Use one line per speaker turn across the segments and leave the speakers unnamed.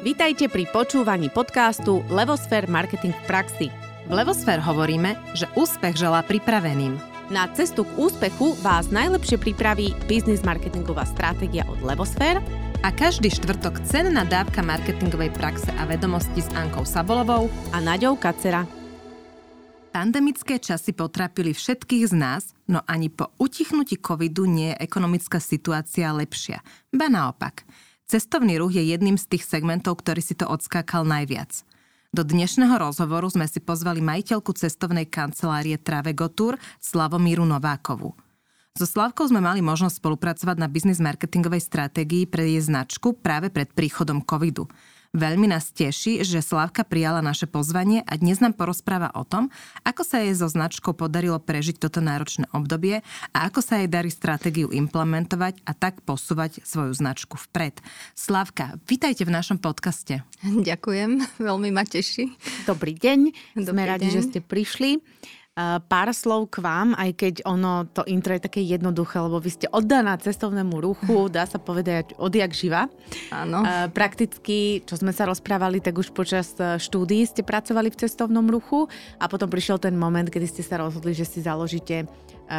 Vítajte pri počúvaní podcastu Levosfér Marketing v praxi.
V Levosfér hovoríme, že úspech želá pripraveným.
Na cestu k úspechu vás najlepšie pripraví biznis marketingová stratégia od Levosfér
a každý štvrtok cenná dávka marketingovej praxe a vedomosti s Ankou Sabolovou
a Naďou Kacera.
Pandemické časy potrápili všetkých z nás, no ani po utichnutí covidu nie je ekonomická situácia lepšia. Ba naopak – Cestovný ruch je jedným z tých segmentov, ktorý si to odskákal najviac. Do dnešného rozhovoru sme si pozvali majiteľku cestovnej kancelárie Travegotur Slavomíru Novákovu. So Slavkou sme mali možnosť spolupracovať na biznis marketingovej stratégii pre jej značku práve pred príchodom covidu – Veľmi nás teší, že Slavka prijala naše pozvanie a dnes nám porozpráva o tom, ako sa jej so značkou podarilo prežiť toto náročné obdobie a ako sa jej darí stratégiu implementovať a tak posúvať svoju značku vpred. Slavka, vítajte v našom podcaste.
Ďakujem, veľmi ma teší.
Dobrý deň, Dobrý sme deň. radi, že ste prišli pár slov k vám, aj keď ono, to intro je také jednoduché, lebo vy ste oddaná cestovnému ruchu, dá sa povedať odjak živa.
Áno.
Prakticky, čo sme sa rozprávali, tak už počas e, štúdií ste pracovali v cestovnom ruchu a potom prišiel ten moment, kedy ste sa rozhodli, že si založíte e,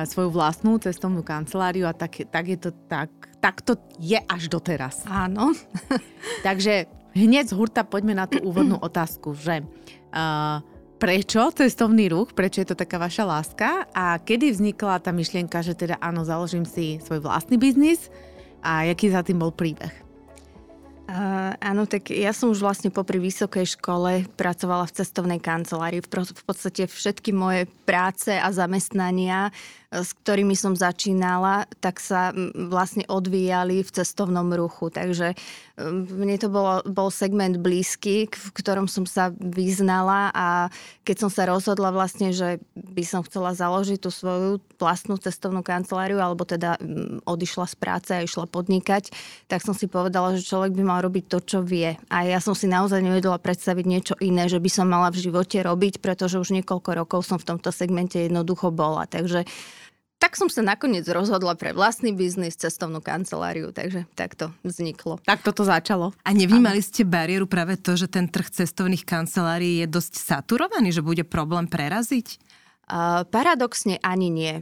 svoju vlastnú cestovnú kanceláriu a tak, tak je to tak, tak to je až doteraz.
Áno.
Takže hneď z hurta poďme na tú úvodnú otázku, že uh, prečo cestovný ruch, prečo je to taká vaša láska a kedy vznikla tá myšlienka, že teda áno, založím si svoj vlastný biznis a aký za tým bol príbeh?
Uh, áno, tak ja som už vlastne popri vysokej škole pracovala v cestovnej kancelárii. V, v podstate všetky moje práce a zamestnania s ktorými som začínala, tak sa vlastne odvíjali v cestovnom ruchu. Takže mne to bolo, bol segment blízky, v ktorom som sa vyznala a keď som sa rozhodla vlastne, že by som chcela založiť tú svoju vlastnú cestovnú kanceláriu alebo teda odišla z práce a išla podnikať, tak som si povedala, že človek by mal robiť to, čo vie. A ja som si naozaj nevedela predstaviť niečo iné, že by som mala v živote robiť, pretože už niekoľko rokov som v tomto segmente jednoducho bola. Takže tak som sa nakoniec rozhodla pre vlastný biznis, cestovnú kanceláriu, takže tak to vzniklo.
Tak toto začalo.
A nevnímali ste bariéru práve to, že ten trh cestovných kancelárií je dosť saturovaný, že bude problém preraziť?
Paradoxne ani nie.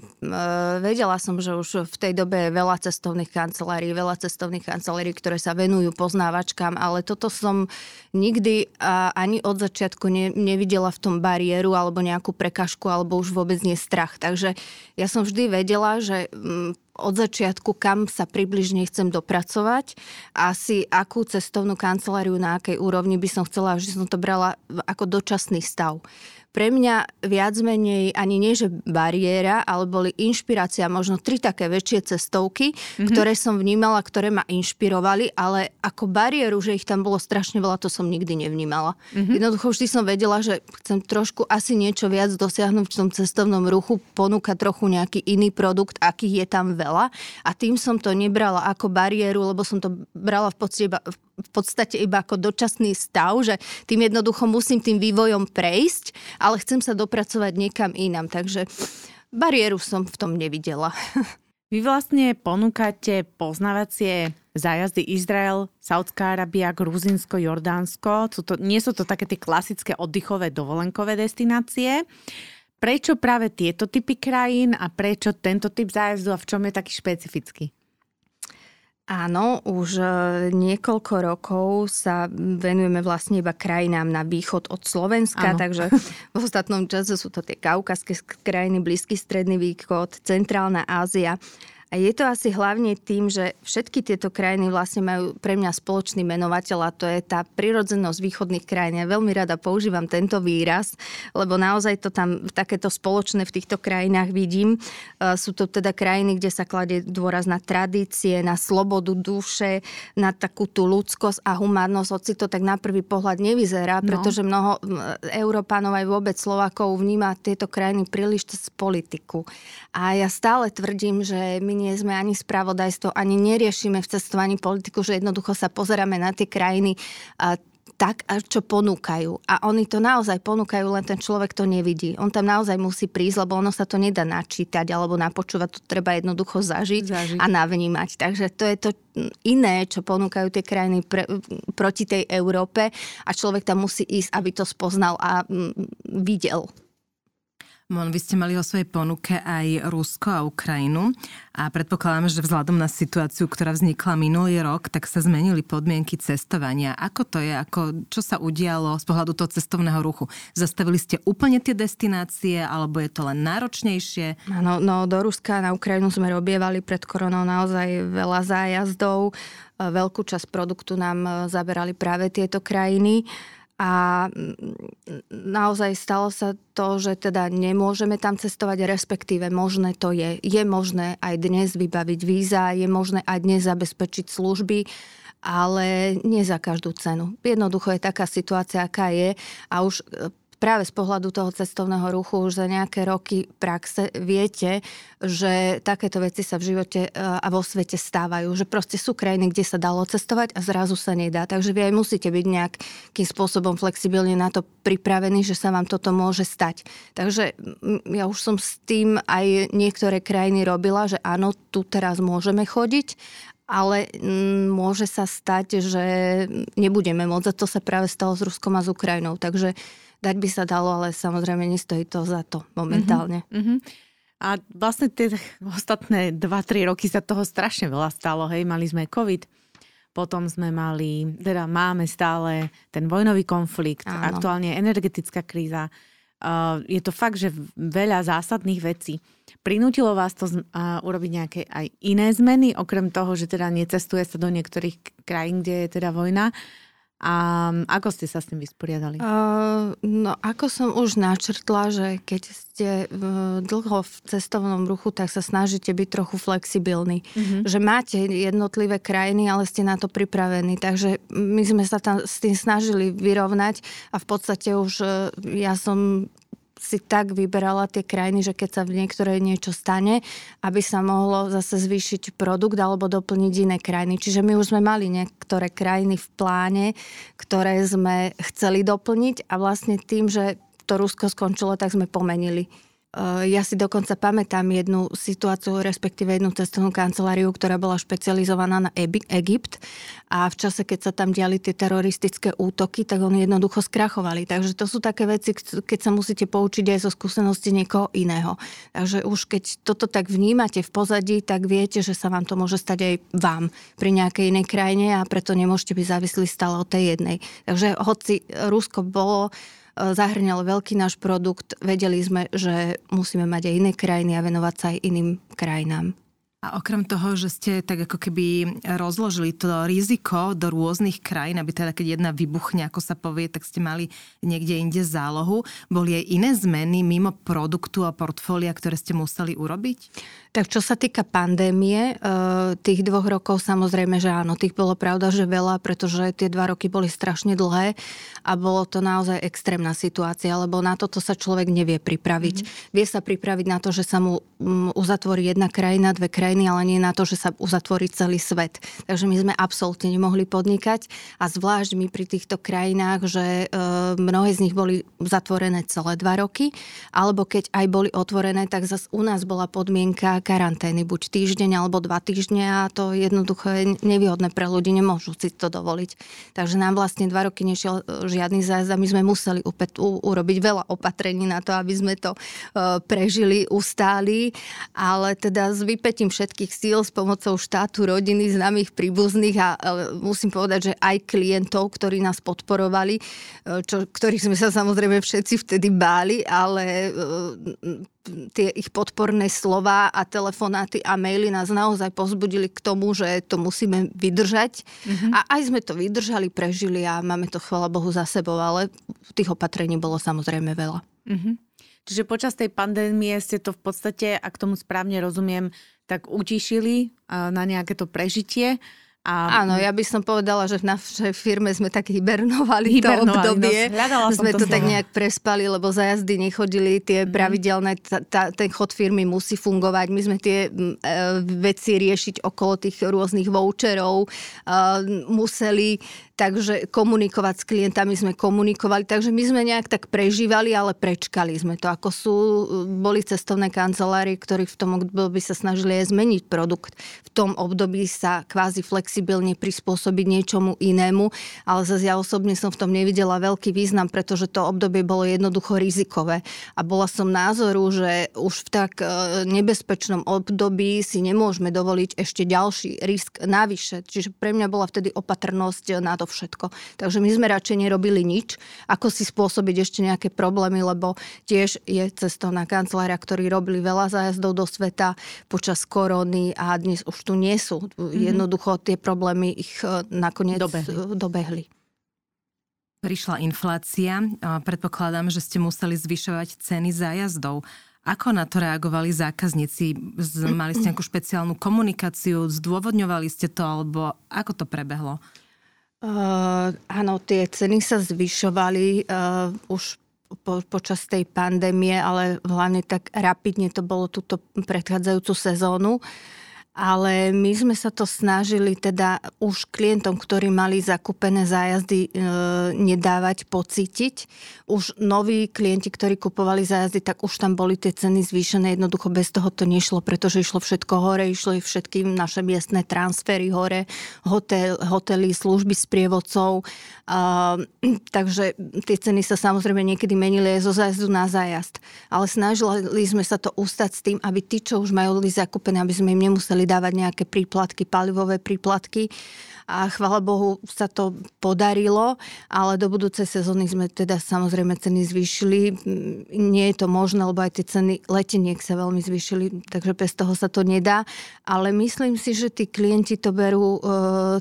Vedela som, že už v tej dobe je veľa cestovných kancelárií, veľa cestovných kancelárií, ktoré sa venujú poznávačkám, ale toto som nikdy ani od začiatku ne, nevidela v tom bariéru alebo nejakú prekažku alebo už vôbec nie strach. Takže ja som vždy vedela, že od začiatku, kam sa približne chcem dopracovať, asi akú cestovnú kanceláriu, na akej úrovni by som chcela, že som to brala ako dočasný stav pre mňa viac menej ani nie, že bariéra, ale boli inšpirácia, možno tri také väčšie cestovky, mm-hmm. ktoré som vnímala, ktoré ma inšpirovali, ale ako bariéru, že ich tam bolo strašne veľa, to som nikdy nevnímala. Mm-hmm. Jednoducho vždy som vedela, že chcem trošku asi niečo viac dosiahnuť v tom cestovnom ruchu, ponúkať trochu nejaký iný produkt, akých je tam veľa a tým som to nebrala ako bariéru, lebo som to brala v podstate iba, v podstate iba ako dočasný stav, že tým jednoducho musím tým vývojom prejsť, ale chcem sa dopracovať niekam inám. Takže bariéru som v tom nevidela.
Vy vlastne ponúkate poznávacie zájazdy Izrael, Saudská Arábia, Gruzinsko, Jordánsko. Sú to, nie sú to také tie klasické oddychové dovolenkové destinácie. Prečo práve tieto typy krajín a prečo tento typ zájazdu a v čom je taký špecifický?
Áno, už e, niekoľko rokov sa venujeme vlastne iba krajinám na východ od Slovenska, Áno. takže v ostatnom čase sú to tie kaukaské krajiny, Blízky stredný východ, Centrálna Ázia. A je to asi hlavne tým, že všetky tieto krajiny vlastne majú pre mňa spoločný menovateľ a to je tá prirodzenosť východných krajín. Ja veľmi rada používam tento výraz, lebo naozaj to tam takéto spoločné v týchto krajinách vidím. E, sú to teda krajiny, kde sa kladie dôraz na tradície, na slobodu duše, na takú tú ľudskosť a humánnosť, hoci to tak na prvý pohľad nevyzerá, no. pretože mnoho Európanov aj vôbec Slovákov vníma tieto krajiny príliš cez politiku. A ja stále tvrdím, že my nie sme ani spravodajstvo, ani neriešime v cestovaní politiku, že jednoducho sa pozeráme na tie krajiny tak, čo ponúkajú. A oni to naozaj ponúkajú, len ten človek to nevidí. On tam naozaj musí prísť, lebo ono sa to nedá načítať alebo napočúvať, to treba jednoducho zažiť, zažiť. a navnímať. Takže to je to iné, čo ponúkajú tie krajiny pre, proti tej Európe a človek tam musí ísť, aby to spoznal a mm, videl.
Mon, vy ste mali o svojej ponuke aj Rusko a Ukrajinu a predpokladám, že vzhľadom na situáciu, ktorá vznikla minulý rok, tak sa zmenili podmienky cestovania. Ako to je? Ako, čo sa udialo z pohľadu toho cestovného ruchu? Zastavili ste úplne tie destinácie alebo je to len náročnejšie?
No, no do Ruska na Ukrajinu sme robievali pred koronou naozaj veľa zájazdov. Veľkú časť produktu nám zaberali práve tieto krajiny. A naozaj stalo sa to, že teda nemôžeme tam cestovať, respektíve možné to je. Je možné aj dnes vybaviť víza, je možné aj dnes zabezpečiť služby, ale nie za každú cenu. Jednoducho je taká situácia, aká je a už práve z pohľadu toho cestovného ruchu už za nejaké roky praxe viete, že takéto veci sa v živote e, a vo svete stávajú. Že proste sú krajiny, kde sa dalo cestovať a zrazu sa nedá. Takže vy aj musíte byť nejakým spôsobom flexibilne na to pripravení, že sa vám toto môže stať. Takže ja už som s tým aj niektoré krajiny robila, že áno, tu teraz môžeme chodiť, ale môže sa stať, že nebudeme môcť. A to sa práve stalo s Ruskom a s Ukrajinou. Takže dať by sa dalo, ale samozrejme nestojí to za to momentálne. Mm-hmm.
A vlastne tie ostatné 2-3 roky sa toho strašne veľa stalo. Hej, mali sme COVID, potom sme mali, teda máme stále ten vojnový konflikt, Áno. aktuálne energetická kríza. Uh, je to fakt, že veľa zásadných vecí. Prinútilo vás to uh, urobiť nejaké aj iné zmeny, okrem toho, že teda necestuje sa do niektorých krajín, kde je teda vojna. A ako ste sa s tým vysporiadali? Uh,
no, ako som už načrtla, že keď ste uh, dlho v cestovnom ruchu, tak sa snažíte byť trochu flexibilní. Uh-huh. Že máte jednotlivé krajiny, ale ste na to pripravení. Takže my sme sa tam s tým snažili vyrovnať a v podstate už uh, ja som si tak vyberala tie krajiny, že keď sa v niektorej niečo stane, aby sa mohlo zase zvýšiť produkt alebo doplniť iné krajiny. Čiže my už sme mali niektoré krajiny v pláne, ktoré sme chceli doplniť a vlastne tým, že to Rusko skončilo, tak sme pomenili ja si dokonca pamätám jednu situáciu, respektíve jednu cestovnú kanceláriu, ktorá bola špecializovaná na Egypt a v čase, keď sa tam diali tie teroristické útoky, tak oni jednoducho skrachovali. Takže to sú také veci, keď sa musíte poučiť aj zo skúsenosti niekoho iného. Takže už keď toto tak vnímate v pozadí, tak viete, že sa vám to môže stať aj vám pri nejakej inej krajine a preto nemôžete byť závislí stále od tej jednej. Takže hoci Rusko bolo zahrňal veľký náš produkt, vedeli sme, že musíme mať aj iné krajiny a venovať sa aj iným krajinám.
A okrem toho, že ste tak ako keby rozložili to riziko do rôznych krajín, aby teda keď jedna vybuchne, ako sa povie, tak ste mali niekde inde zálohu, boli aj iné zmeny mimo produktu a portfólia, ktoré ste museli urobiť?
Tak čo sa týka pandémie, eh, tých dvoch rokov samozrejme, že áno, tých bolo pravda, že veľa, pretože tie dva roky boli strašne dlhé a bolo to naozaj extrémna situácia, lebo na toto sa človek nevie pripraviť. Mm-hmm. Vie sa pripraviť na to, že sa mu mm, uzatvorí jedna krajina, dve krajiny, ale nie na to, že sa uzatvorí celý svet. Takže my sme absolútne nemohli podnikať a zvlášť my pri týchto krajinách, že eh, mnohé z nich boli zatvorené celé dva roky, alebo keď aj boli otvorené, tak zase u nás bola podmienka karantény, buď týždeň alebo dva týždne a to jednoducho je nevýhodné pre ľudí, nemôžu si to dovoliť. Takže nám vlastne dva roky nešiel e, žiadny zájazd a my sme museli upet, u, urobiť veľa opatrení na to, aby sme to uh, prežili, ustáli, ale teda s vypetím všetkých síl s pomocou štátu, rodiny, známych, príbuzných a uh, musím povedať, že aj klientov, ktorí nás podporovali, uh, čo, ktorých sme sa samozrejme všetci vtedy báli, ale tie ich podporné slova a telefonáty a maily nás naozaj pozbudili k tomu, že to musíme vydržať. Mm-hmm. A aj sme to vydržali, prežili a máme to, chvala Bohu, za sebou, ale tých opatrení bolo samozrejme veľa. Mm-hmm.
Čiže počas tej pandémie ste to v podstate, ak tomu správne rozumiem, tak utišili na nejaké to prežitie
A... Áno, ja by som povedala, že v našej firme sme tak hibernovali, hibernovali to obdobie. No, sme to, to tak nejak prespali, lebo za jazdy nechodili tie mm. pravidelné, tá, tá, ten chod firmy musí fungovať. My sme tie e, veci riešiť okolo tých rôznych voucherov e, museli takže komunikovať s klientami sme komunikovali, takže my sme nejak tak prežívali, ale prečkali sme to. Ako sú, boli cestovné kancelárie, ktorí v tom období sa snažili aj zmeniť produkt. V tom období sa kvázi flexibilne prispôsobiť niečomu inému, ale zase ja osobne som v tom nevidela veľký význam, pretože to obdobie bolo jednoducho rizikové. A bola som názoru, že už v tak e, nebezpečnom období si nemôžeme dovoliť ešte ďalší risk navyše. Čiže pre mňa bola vtedy opatrnosť na to všetko. Takže my sme radšej nerobili nič, ako si spôsobiť ešte nejaké problémy, lebo tiež je cestovná kancelária, ktorí robili veľa zájazdov do sveta počas korony a dnes už tu nie sú. Mm-hmm. Jednoducho tie problémy ich e, nakoniec dobehli. dobehli.
Prišla inflácia. Predpokladám, že ste museli zvyšovať ceny zájazdov. Ako na to reagovali zákazníci? Mali ste nejakú špeciálnu komunikáciu? Zdôvodňovali ste to? Alebo ako to prebehlo?
Uh, áno, tie ceny sa zvyšovali uh, už po, počas tej pandémie, ale hlavne tak rapidne to bolo túto predchádzajúcu sezónu. Uh, ale my sme sa to snažili teda už klientom, ktorí mali zakúpené zájazdy, e, nedávať pocítiť. Už noví klienti, ktorí kupovali zájazdy, tak už tam boli tie ceny zvýšené. Jednoducho bez toho to nešlo, pretože išlo všetko hore, išlo všetky naše miestne transfery hore, hotel, hotely, služby s prievodcov. A, takže tie ceny sa samozrejme niekedy menili aj zo zájazdu na zájazd. Ale snažili sme sa to ustať s tým, aby tí, čo už majú zakúpené, aby sme im nemuseli dávať nejaké príplatky, palivové príplatky a chvala Bohu sa to podarilo, ale do budúcej sezóny sme teda samozrejme ceny zvýšili. Nie je to možné, lebo aj tie ceny leteniek sa veľmi zvýšili, takže bez toho sa to nedá. Ale myslím si, že tí klienti to berú e,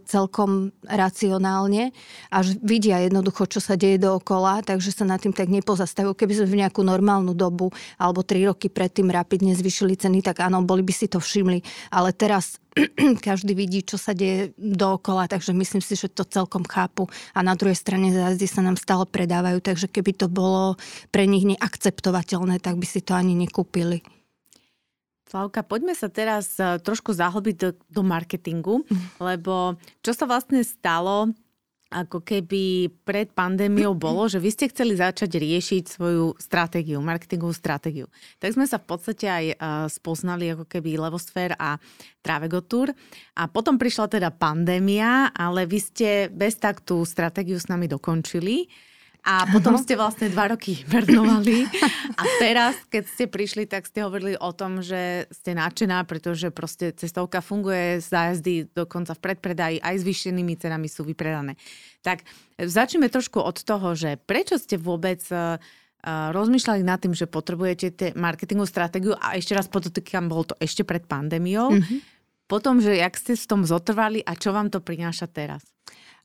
celkom racionálne a vidia jednoducho, čo sa deje dookola, takže sa nad tým tak nepozastavujú. Keby sme v nejakú normálnu dobu alebo tri roky predtým rapidne zvýšili ceny, tak áno, boli by si to všimli. Ale teraz každý vidí, čo sa deje dookola, takže myslím si, že to celkom chápu. A na druhej strane zázdy sa nám stále predávajú, takže keby to bolo pre nich neakceptovateľné, tak by si to ani nekúpili.
Slavka, poďme sa teraz eh, trošku zahlbiť do, do marketingu, mhm. lebo čo sa vlastne stalo ako keby pred pandémiou bolo, že vy ste chceli začať riešiť svoju stratégiu, marketingovú stratégiu. Tak sme sa v podstate aj uh, spoznali ako keby Levosfér a Travegotur. A potom prišla teda pandémia, ale vy ste bez tak tú stratégiu s nami dokončili. A potom ste vlastne dva roky hibernovali. A teraz, keď ste prišli, tak ste hovorili o tom, že ste nadšená, pretože proste cestovka funguje, zájazdy dokonca v predpredaji aj s vyššenými cenami sú vypredané. Tak začneme trošku od toho, že prečo ste vôbec uh, rozmýšľali nad tým, že potrebujete marketingovú stratégiu a ešte raz podotýkam, bolo to ešte pred pandémiou. Mm-hmm. Potom, že jak ste v tom zotrvali a čo vám to prináša teraz?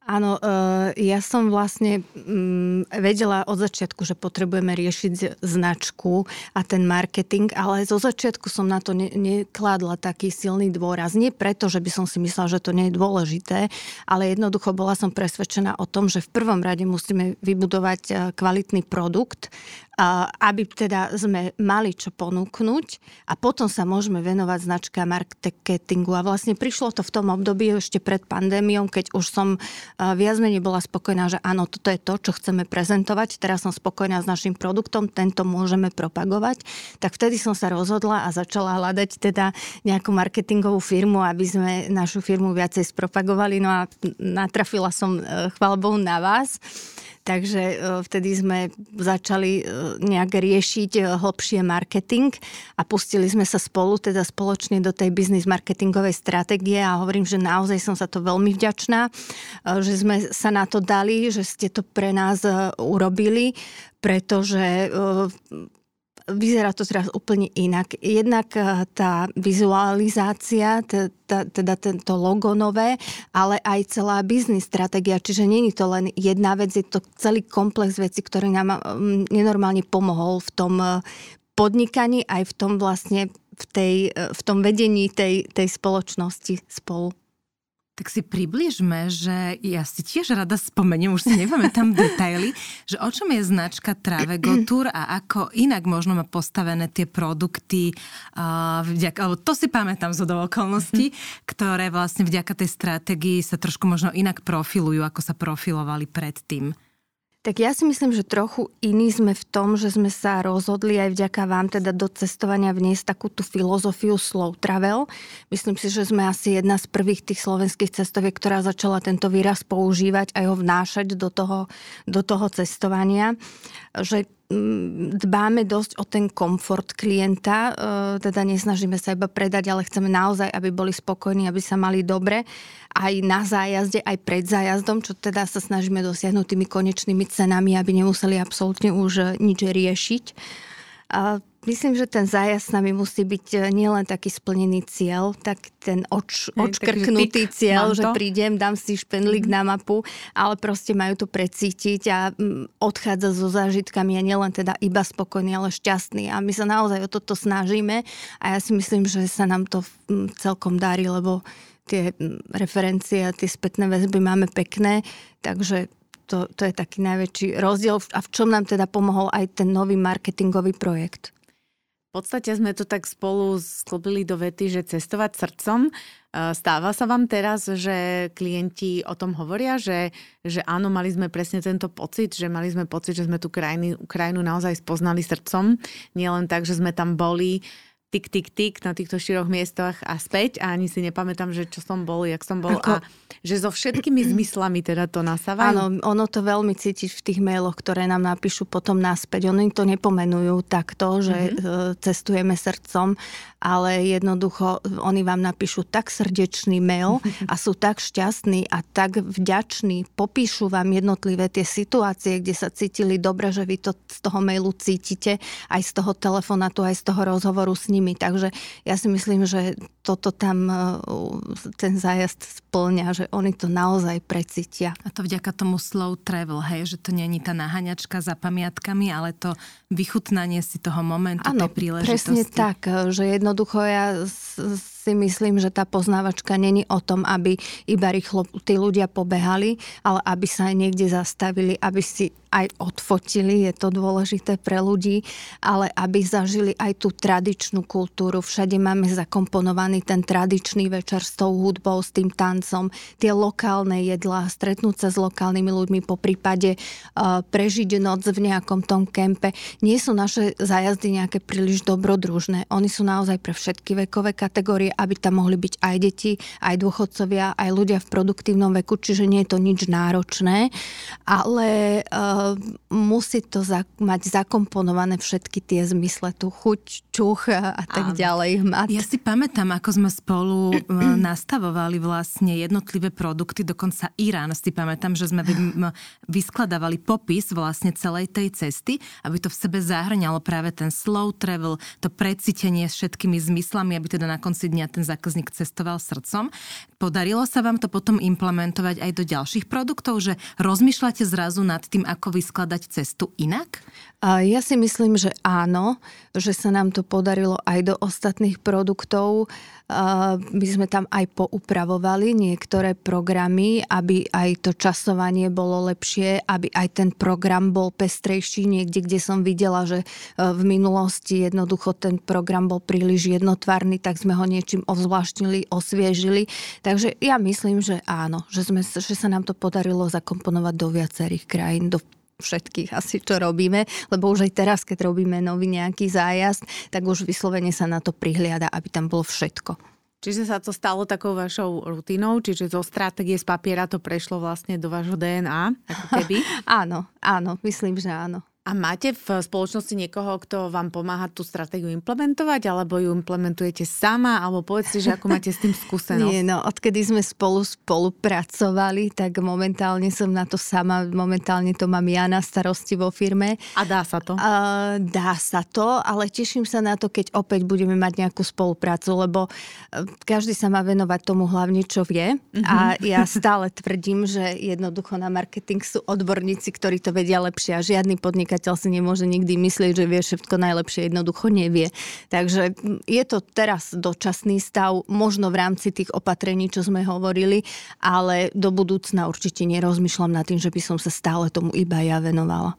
Áno, uh, ja som vlastne um, vedela od začiatku, že potrebujeme riešiť značku a ten marketing, ale zo začiatku som na to ne, nekladla taký silný dôraz. Nie preto, že by som si myslela, že to nie je dôležité, ale jednoducho bola som presvedčená o tom, že v prvom rade musíme vybudovať e, kvalitný produkt, aby teda sme mali čo ponúknuť a potom sa môžeme venovať značka marketingu. A vlastne prišlo to v tom období ešte pred pandémiou, keď už som viac menej bola spokojná, že áno, toto je to, čo chceme prezentovať. Teraz som spokojná s našim produktom, tento môžeme propagovať. Tak vtedy som sa rozhodla a začala hľadať teda nejakú marketingovú firmu, aby sme našu firmu viacej spropagovali. No a natrafila som, e, chvála Bohu, na vás. Takže e, vtedy sme začali e, nejak riešiť e, hlbšie marketing a pustili sme sa spolu, teda spoločne do tej biznis marketingovej stratégie a hovorím, že naozaj som sa to veľmi vďačná, že sme sa na to dali, že ste to pre nás urobili, pretože vyzerá to teraz úplne inak. Jednak eh, tá vizualizácia, teda tento logo nové, ale aj celá biznis stratégia, čiže není to len jedna vec, je to celý komplex vecí, ktorý nám mm, nenormálne pomohol v tom eh, podnikaní, aj v tom vlastne v, tej, eh, v tom vedení tej, tej spoločnosti spolu.
Tak si približme, že ja si tiež rada spomeniem, už si nepamätám detaily, že o čom je značka Travego Tour a ako inak možno má postavené tie produkty, uh, vďaka, alebo to si pamätám z okolností, ktoré vlastne vďaka tej stratégii sa trošku možno inak profilujú, ako sa profilovali predtým.
Tak ja si myslím, že trochu iní sme v tom, že sme sa rozhodli aj vďaka vám teda do cestovania vniesť takú tú filozofiu slow travel. Myslím si, že sme asi jedna z prvých tých slovenských cestoviek, ktorá začala tento výraz používať a ho vnášať do toho, do toho cestovania. Že dbáme dosť o ten komfort klienta, e, teda nesnažíme sa iba predať, ale chceme naozaj, aby boli spokojní, aby sa mali dobre aj na zájazde, aj pred zájazdom, čo teda sa snažíme dosiahnuť tými konečnými cenami, aby nemuseli absolútne už nič riešiť. Myslím, že ten zájazd s nami musí byť e, nielen taký splnený cieľ, tak ten oč, tyk, cieľ, že prídem, dám si špendlík mm-hmm. na mapu, ale proste majú to precítiť a mm, odchádza so zážitkami a nielen teda iba spokojný, ale šťastný. A my sa naozaj o toto snažíme a ja si myslím, že sa nám to mm, celkom darí, lebo tie mm, referencie a tie spätné väzby máme pekné, takže to, to je taký najväčší rozdiel a v čom nám teda pomohol aj ten nový marketingový projekt.
V podstate sme to tak spolu sklobili do vety, že cestovať srdcom. E, stáva sa vám teraz, že klienti o tom hovoria, že, že áno, mali sme presne tento pocit, že mali sme pocit, že sme tú krajinu, krajinu naozaj spoznali srdcom. Nie len tak, že sme tam boli tik, tik, tik na týchto štyroch miestach a späť a ani si nepamätám, že čo som bol, jak som bol Ako... a že so všetkými zmyslami teda to nasávajú.
Áno, ono to veľmi cítiť v tých mailoch, ktoré nám napíšu potom naspäť. Oni to nepomenujú takto, že mm-hmm. cestujeme srdcom, ale jednoducho oni vám napíšu tak srdečný mail a sú tak šťastní a tak vďační, popíšu vám jednotlivé tie situácie, kde sa cítili dobre, že vy to z toho mailu cítite, aj z toho telefonátu, aj z toho rozhovoru s nimi. Takže ja si myslím, že toto tam e, ten zájazd splňa, že oni to naozaj precítia.
A to vďaka tomu slow travel, hej, že to není tá naháňačka za pamiatkami, ale to vychutnanie si toho momentu,
ano,
tej príležitosti.
presne tak, že jedno jednoducho ja si myslím, že tá poznávačka není o tom, aby iba rýchlo tí ľudia pobehali, ale aby sa aj niekde zastavili, aby si aj odfotili, je to dôležité pre ľudí, ale aby zažili aj tú tradičnú kultúru. Všade máme zakomponovaný ten tradičný večer s tou hudbou, s tým tancom, tie lokálne jedlá, stretnúť sa s lokálnymi ľuďmi, po prípade uh, prežiť noc v nejakom tom kempe. Nie sú naše zájazdy nejaké príliš dobrodružné. Oni sú naozaj pre všetky vekové kategórie, aby tam mohli byť aj deti, aj dôchodcovia, aj ľudia v produktívnom veku, čiže nie je to nič náročné, ale uh, musí to za, mať zakomponované všetky tie zmysle, tú chuť, čuch a, tak a, ďalej. Mat.
Ja si pamätám, ako sme spolu nastavovali vlastne jednotlivé produkty, dokonca Irán si pamätám, že sme vyskladávali popis vlastne celej tej cesty, aby to v sebe zahrňalo práve ten slow travel, to precítenie s všetkými zmyslami, aby teda na konci dňa ten zákazník cestoval srdcom. Podarilo sa vám to potom implementovať aj do ďalších produktov, že rozmýšľate zrazu nad tým, ako vyskladať cestu inak?
Ja si myslím, že áno, že sa nám to podarilo aj do ostatných produktov. My sme tam aj poupravovali niektoré programy, aby aj to časovanie bolo lepšie, aby aj ten program bol pestrejší niekde, kde som videla, že e, v minulosti jednoducho ten program bol príliš jednotvarný, tak sme ho niečím ovzvláštnili, osviežili. Takže ja myslím, že áno, že, sme, že sa nám to podarilo zakomponovať do viacerých krajín, do všetkých asi, čo robíme, lebo už aj teraz, keď robíme nový nejaký zájazd, tak už vyslovene sa na to prihliada, aby tam bolo všetko.
Čiže sa to stalo takou vašou rutinou, čiže zo stratégie z papiera to prešlo vlastne do vášho DNA, ako keby?
áno, áno, myslím, že áno.
A máte v spoločnosti niekoho, kto vám pomáha tú stratégiu implementovať, alebo ju implementujete sama, alebo povedzte, že ako máte s tým skúsenosť?
Nie, no, odkedy sme spolu spolupracovali, tak momentálne som na to sama, momentálne to mám ja na starosti vo firme.
A dá sa to?
Uh, dá sa to, ale teším sa na to, keď opäť budeme mať nejakú spoluprácu, lebo e, každý sa má venovať tomu hlavne, čo vie. Uh-huh. A ja stále tvrdím, že jednoducho na marketing sú odborníci, ktorí to vedia lepšie a žiadny podnik podnikateľ si nemôže nikdy myslieť, že vie všetko najlepšie, jednoducho nevie. Takže je to teraz dočasný stav, možno v rámci tých opatrení, čo sme hovorili, ale do budúcna určite nerozmýšľam nad tým, že by som sa stále tomu iba ja venovala.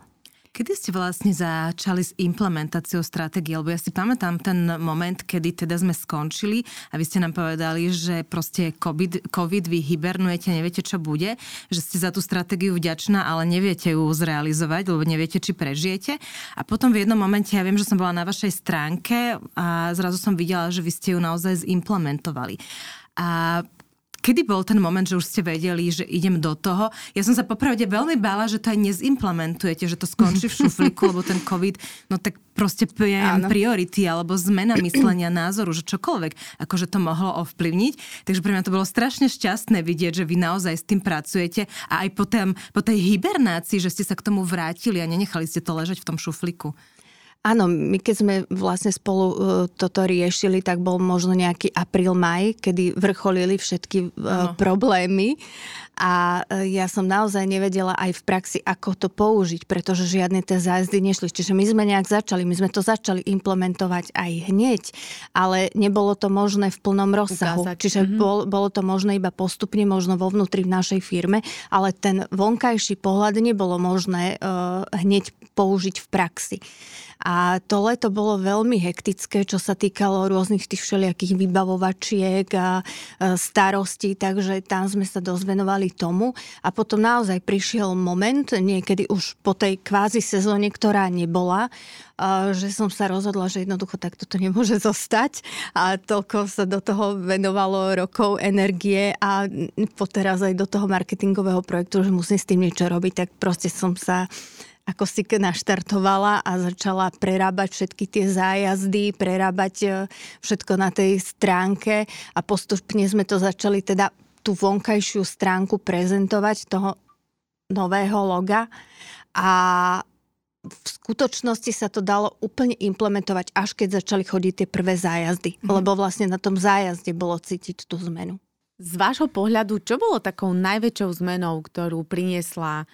Kedy ste vlastne začali s implementáciou stratégie? Lebo ja si pamätám ten moment, kedy teda sme skončili a vy ste nám povedali, že proste COVID, COVID vy hibernujete, neviete, čo bude, že ste za tú stratégiu vďačná, ale neviete ju zrealizovať, lebo neviete, či prežijete. A potom v jednom momente, ja viem, že som bola na vašej stránke a zrazu som videla, že vy ste ju naozaj zimplementovali. A Kedy bol ten moment, že už ste vedeli, že idem do toho? Ja som sa popravde veľmi bála, že to aj nezimplementujete, že to skončí v šuflíku, lebo ten COVID, no tak proste ja priority alebo zmena myslenia názoru, že čokoľvek akože to mohlo ovplyvniť. Takže pre mňa to bolo strašne šťastné vidieť, že vy naozaj s tým pracujete a aj po, tém, po tej hibernácii, že ste sa k tomu vrátili a nenechali ste to ležať v tom šuflíku.
Áno, my keď sme vlastne spolu uh, toto riešili, tak bol možno nejaký apríl, maj, kedy vrcholili všetky uh, problémy a uh, ja som naozaj nevedela aj v praxi, ako to použiť, pretože žiadne tie zájazdy nešli. Čiže my sme nejak začali, my sme to začali implementovať aj hneď, ale nebolo to možné v plnom rozsahu. Ukázať. Čiže mm-hmm. bol, bolo to možné iba postupne, možno vo vnútri v našej firme, ale ten vonkajší pohľad nebolo možné uh, hneď použiť v praxi. A to leto bolo veľmi hektické, čo sa týkalo rôznych tých všelijakých vybavovačiek a starostí, takže tam sme sa dozvenovali tomu. A potom naozaj prišiel moment, niekedy už po tej kvázi sezóne, ktorá nebola, že som sa rozhodla, že jednoducho takto to nemôže zostať a toľko sa do toho venovalo rokov energie a poteraz aj do toho marketingového projektu, že musím s tým niečo robiť, tak proste som sa ako si naštartovala a začala prerábať všetky tie zájazdy, prerábať e, všetko na tej stránke a postupne sme to začali teda tú vonkajšiu stránku prezentovať toho nového loga a v skutočnosti sa to dalo úplne implementovať, až keď začali chodiť tie prvé zájazdy, mm-hmm. lebo vlastne na tom zájazde bolo cítiť tú zmenu.
Z vášho pohľadu, čo bolo takou najväčšou zmenou, ktorú priniesla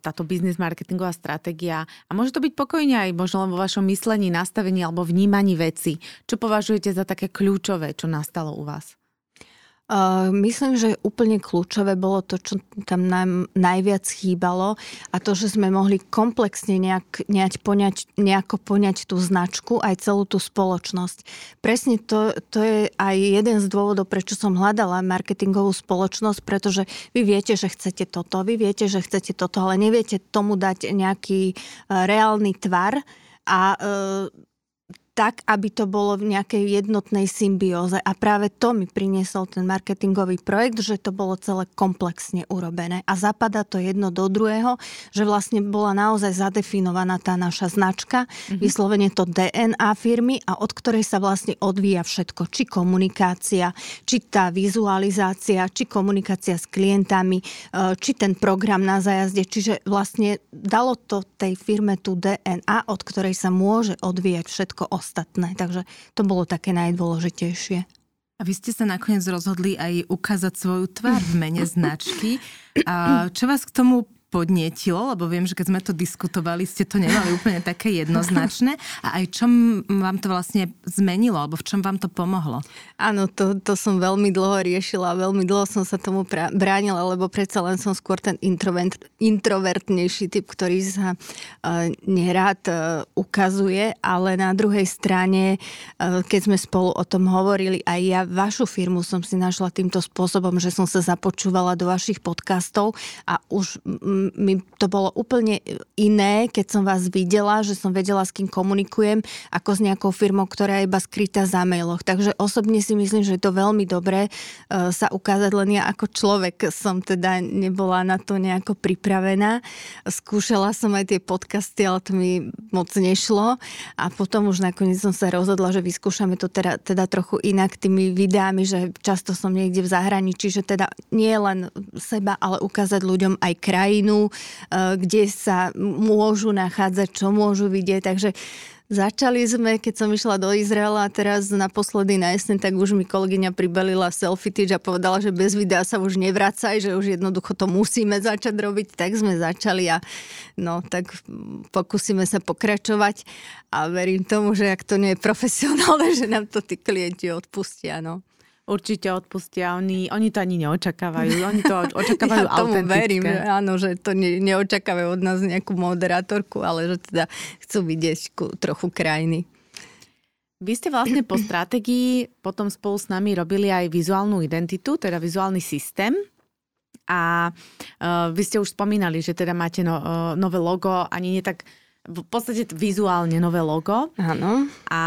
táto biznis marketingová stratégia a môže to byť pokojne aj možno len vo vašom myslení, nastavení alebo vnímaní veci. Čo považujete za také kľúčové, čo nastalo u vás?
Myslím, že úplne kľúčové bolo to, čo tam nám najviac chýbalo a to, že sme mohli komplexne nejak, nejak poňať, nejako poňať tú značku aj celú tú spoločnosť. Presne to, to je aj jeden z dôvodov, prečo som hľadala marketingovú spoločnosť, pretože vy viete, že chcete toto, vy viete, že chcete toto, ale neviete tomu dať nejaký e, reálny tvar a e, tak, aby to bolo v nejakej jednotnej symbióze. A práve to mi priniesol ten marketingový projekt, že to bolo celé komplexne urobené. A zapadá to jedno do druhého, že vlastne bola naozaj zadefinovaná tá naša značka, mm-hmm. vyslovene to DNA firmy a od ktorej sa vlastne odvíja všetko. Či komunikácia, či tá vizualizácia, či komunikácia s klientami, e, či ten program na zajazde. Čiže vlastne dalo to tej firme tú DNA, od ktorej sa môže odvíjať všetko ostatné ostatné. Takže to bolo také najdôležitejšie.
A vy ste sa nakoniec rozhodli aj ukázať svoju tvár v mene značky. A čo vás k tomu podnietilo, lebo viem, že keď sme to diskutovali, ste to nemali úplne také jednoznačné. A aj čom vám to vlastne zmenilo, alebo v čom vám to pomohlo?
Áno, to, to som veľmi dlho riešila, veľmi dlho som sa tomu bránila, lebo predsa len som skôr ten introvert, introvertnejší typ, ktorý sa uh, nerád uh, ukazuje, ale na druhej strane, uh, keď sme spolu o tom hovorili, aj ja vašu firmu som si našla týmto spôsobom, že som sa započúvala do vašich podcastov a už mi to bolo úplne iné, keď som vás videla, že som vedela, s kým komunikujem, ako s nejakou firmou, ktorá je iba skrytá za mailoch. Takže osobne si myslím, že je to veľmi dobré e, sa ukázať, len ja ako človek som teda nebola na to nejako pripravená. Skúšala som aj tie podcasty, ale to mi moc nešlo a potom už nakoniec som sa rozhodla, že vyskúšame to teda, teda trochu inak tými videami, že často som niekde v zahraničí, že teda nie len seba, ale ukázať ľuďom aj krajinu, krajinu, eh, kde sa môžu nachádzať, čo môžu vidieť. Takže Začali sme, keď som išla do Izraela a teraz naposledy na jeseň, tak už mi kolegyňa pribalila selfie a povedala, že bez videa sa už nevracaj, že už jednoducho to musíme začať robiť, tak sme začali a no tak pokúsime sa pokračovať. A verím tomu, že ak to nie je profesionálne, že nám to tí klienti odpustia, no
určite odpustia. Oni, oni to ani neočakávajú. Oni to očakávajú ja
tomu verím, že áno, že to ne, neočakávajú od nás nejakú moderátorku, ale že teda chcú vidieť trochu krajiny.
Vy ste vlastne po stratégii potom spolu s nami robili aj vizuálnu identitu, teda vizuálny systém. A uh, vy ste už spomínali, že teda máte no, uh, nové logo, ani nie tak v podstate vizuálne nové logo.
Áno.
A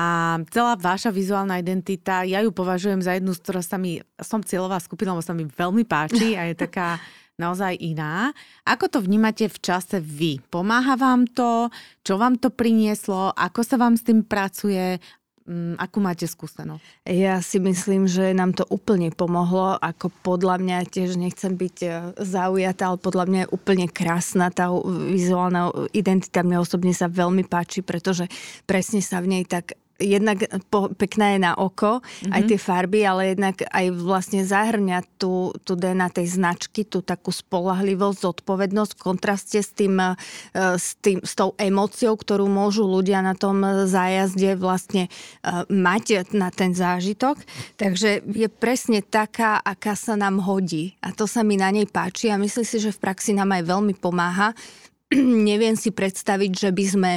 celá vaša vizuálna identita, ja ju považujem za jednu, z ktorá sa mi, som cieľová skupina, sa mi veľmi páči a je taká naozaj iná. Ako to vnímate v čase vy? Pomáha vám to? Čo vám to prinieslo? Ako sa vám s tým pracuje? Mm, akú máte skúsenosť?
Ja si myslím, že nám to úplne pomohlo, ako podľa mňa, tiež nechcem byť e, zaujatá, ale podľa mňa je úplne krásna tá vizuálna identita. Mne osobne sa veľmi páči, pretože presne sa v nej tak jednak po, pekná je na oko, mm-hmm. aj mhm. tie farby, ale jednak aj vlastne zahrňa tú, tú DNA tej značky, tú takú spolahlivosť, zodpovednosť v kontraste s, tým, e, s, tým, s tou emóciou, ktorú môžu ľudia na tom zájazde vlastne e, mať na ten zážitok. Takže je presne taká, aká sa nám hodí. A to sa mi na nej páči a myslím si, že v praxi nám aj veľmi pomáha. Neviem si predstaviť, že by sme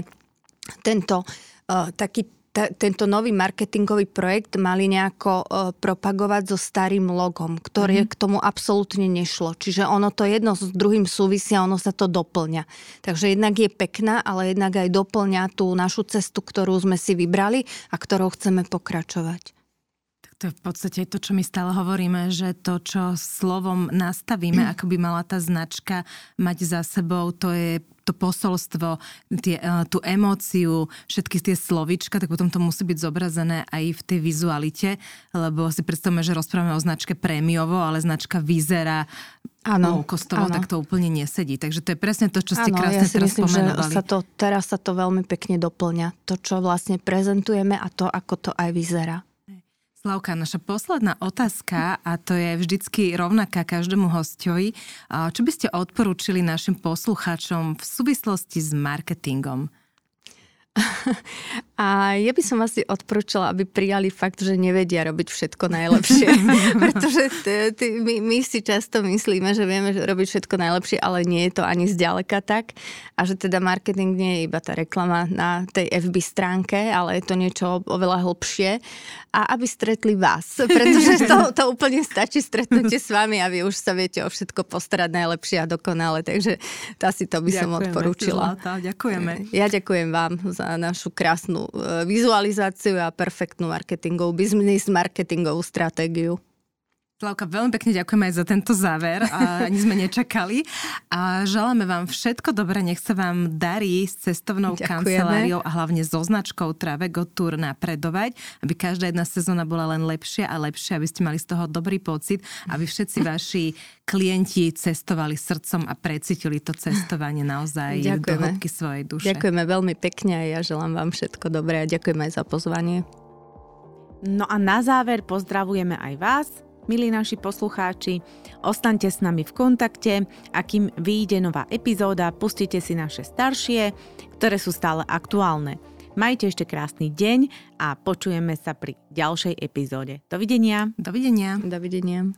tento uh, taký t- tento nový marketingový projekt mali nejako uh, propagovať so starým logom, ktoré mm-hmm. k tomu absolútne nešlo. Čiže ono to jedno s druhým súvisia, ono sa to doplňa. Takže jednak je pekná, ale jednak aj doplňa tú našu cestu, ktorú sme si vybrali a ktorou chceme pokračovať.
To je v podstate to, čo my stále hovoríme, že to, čo slovom nastavíme, ako by mala tá značka mať za sebou, to je to posolstvo, tie, e, tú emóciu, všetky tie slovička, tak potom to musí byť zobrazené aj v tej vizualite, lebo si predstavme, že rozprávame o značke prémiovo, ale značka vyzerá Áno, kostovo, tak to úplne nesedí. Takže to je presne to, čo ste ano, krásne ja si teraz myslím,
spomenovali. Že sa to, teraz sa to veľmi pekne doplňa. To, čo vlastne prezentujeme a to, ako to aj vyzerá.
Slavka, naša posledná otázka, a to je vždycky rovnaká každému hostovi. Čo by ste odporúčili našim poslucháčom v súvislosti s marketingom?
A ja by som asi odporúčala, aby prijali fakt, že nevedia robiť všetko najlepšie. Pretože t- t- my, my si často myslíme, že vieme že robiť všetko najlepšie, ale nie je to ani zďaleka tak. A že teda marketing nie je iba tá reklama na tej FB stránke, ale je to niečo oveľa hlbšie. A aby stretli vás. Pretože to, to úplne stačí stretnutie s vami a vy už sa viete o všetko postarať najlepšie a dokonale. Takže asi to by ďakujeme, som odporúčila.
Zlata, ďakujeme.
Ja ďakujem vám za našu krásnu vizualizáciu a perfektnú marketingovú, business marketingovú stratégiu.
Slavka, veľmi pekne ďakujeme aj za tento záver. A ani sme nečakali. A želáme vám všetko dobré. Nech sa vám darí s cestovnou ďakujeme. kanceláriou a hlavne so značkou Travego Tour napredovať, aby každá jedna sezóna bola len lepšia a lepšia, aby ste mali z toho dobrý pocit, aby všetci vaši klienti cestovali srdcom a precítili to cestovanie naozaj ďakujeme. do hĺbky svojej duše.
Ďakujeme veľmi pekne a ja želám vám všetko dobré a ďakujem aj za pozvanie.
No a na záver pozdravujeme aj vás milí naši poslucháči, ostaňte s nami v kontakte a kým vyjde nová epizóda, pustite si naše staršie, ktoré sú stále aktuálne. Majte ešte krásny deň a počujeme sa pri ďalšej epizóde. Dovidenia.
Dovidenia.
Dovidenia.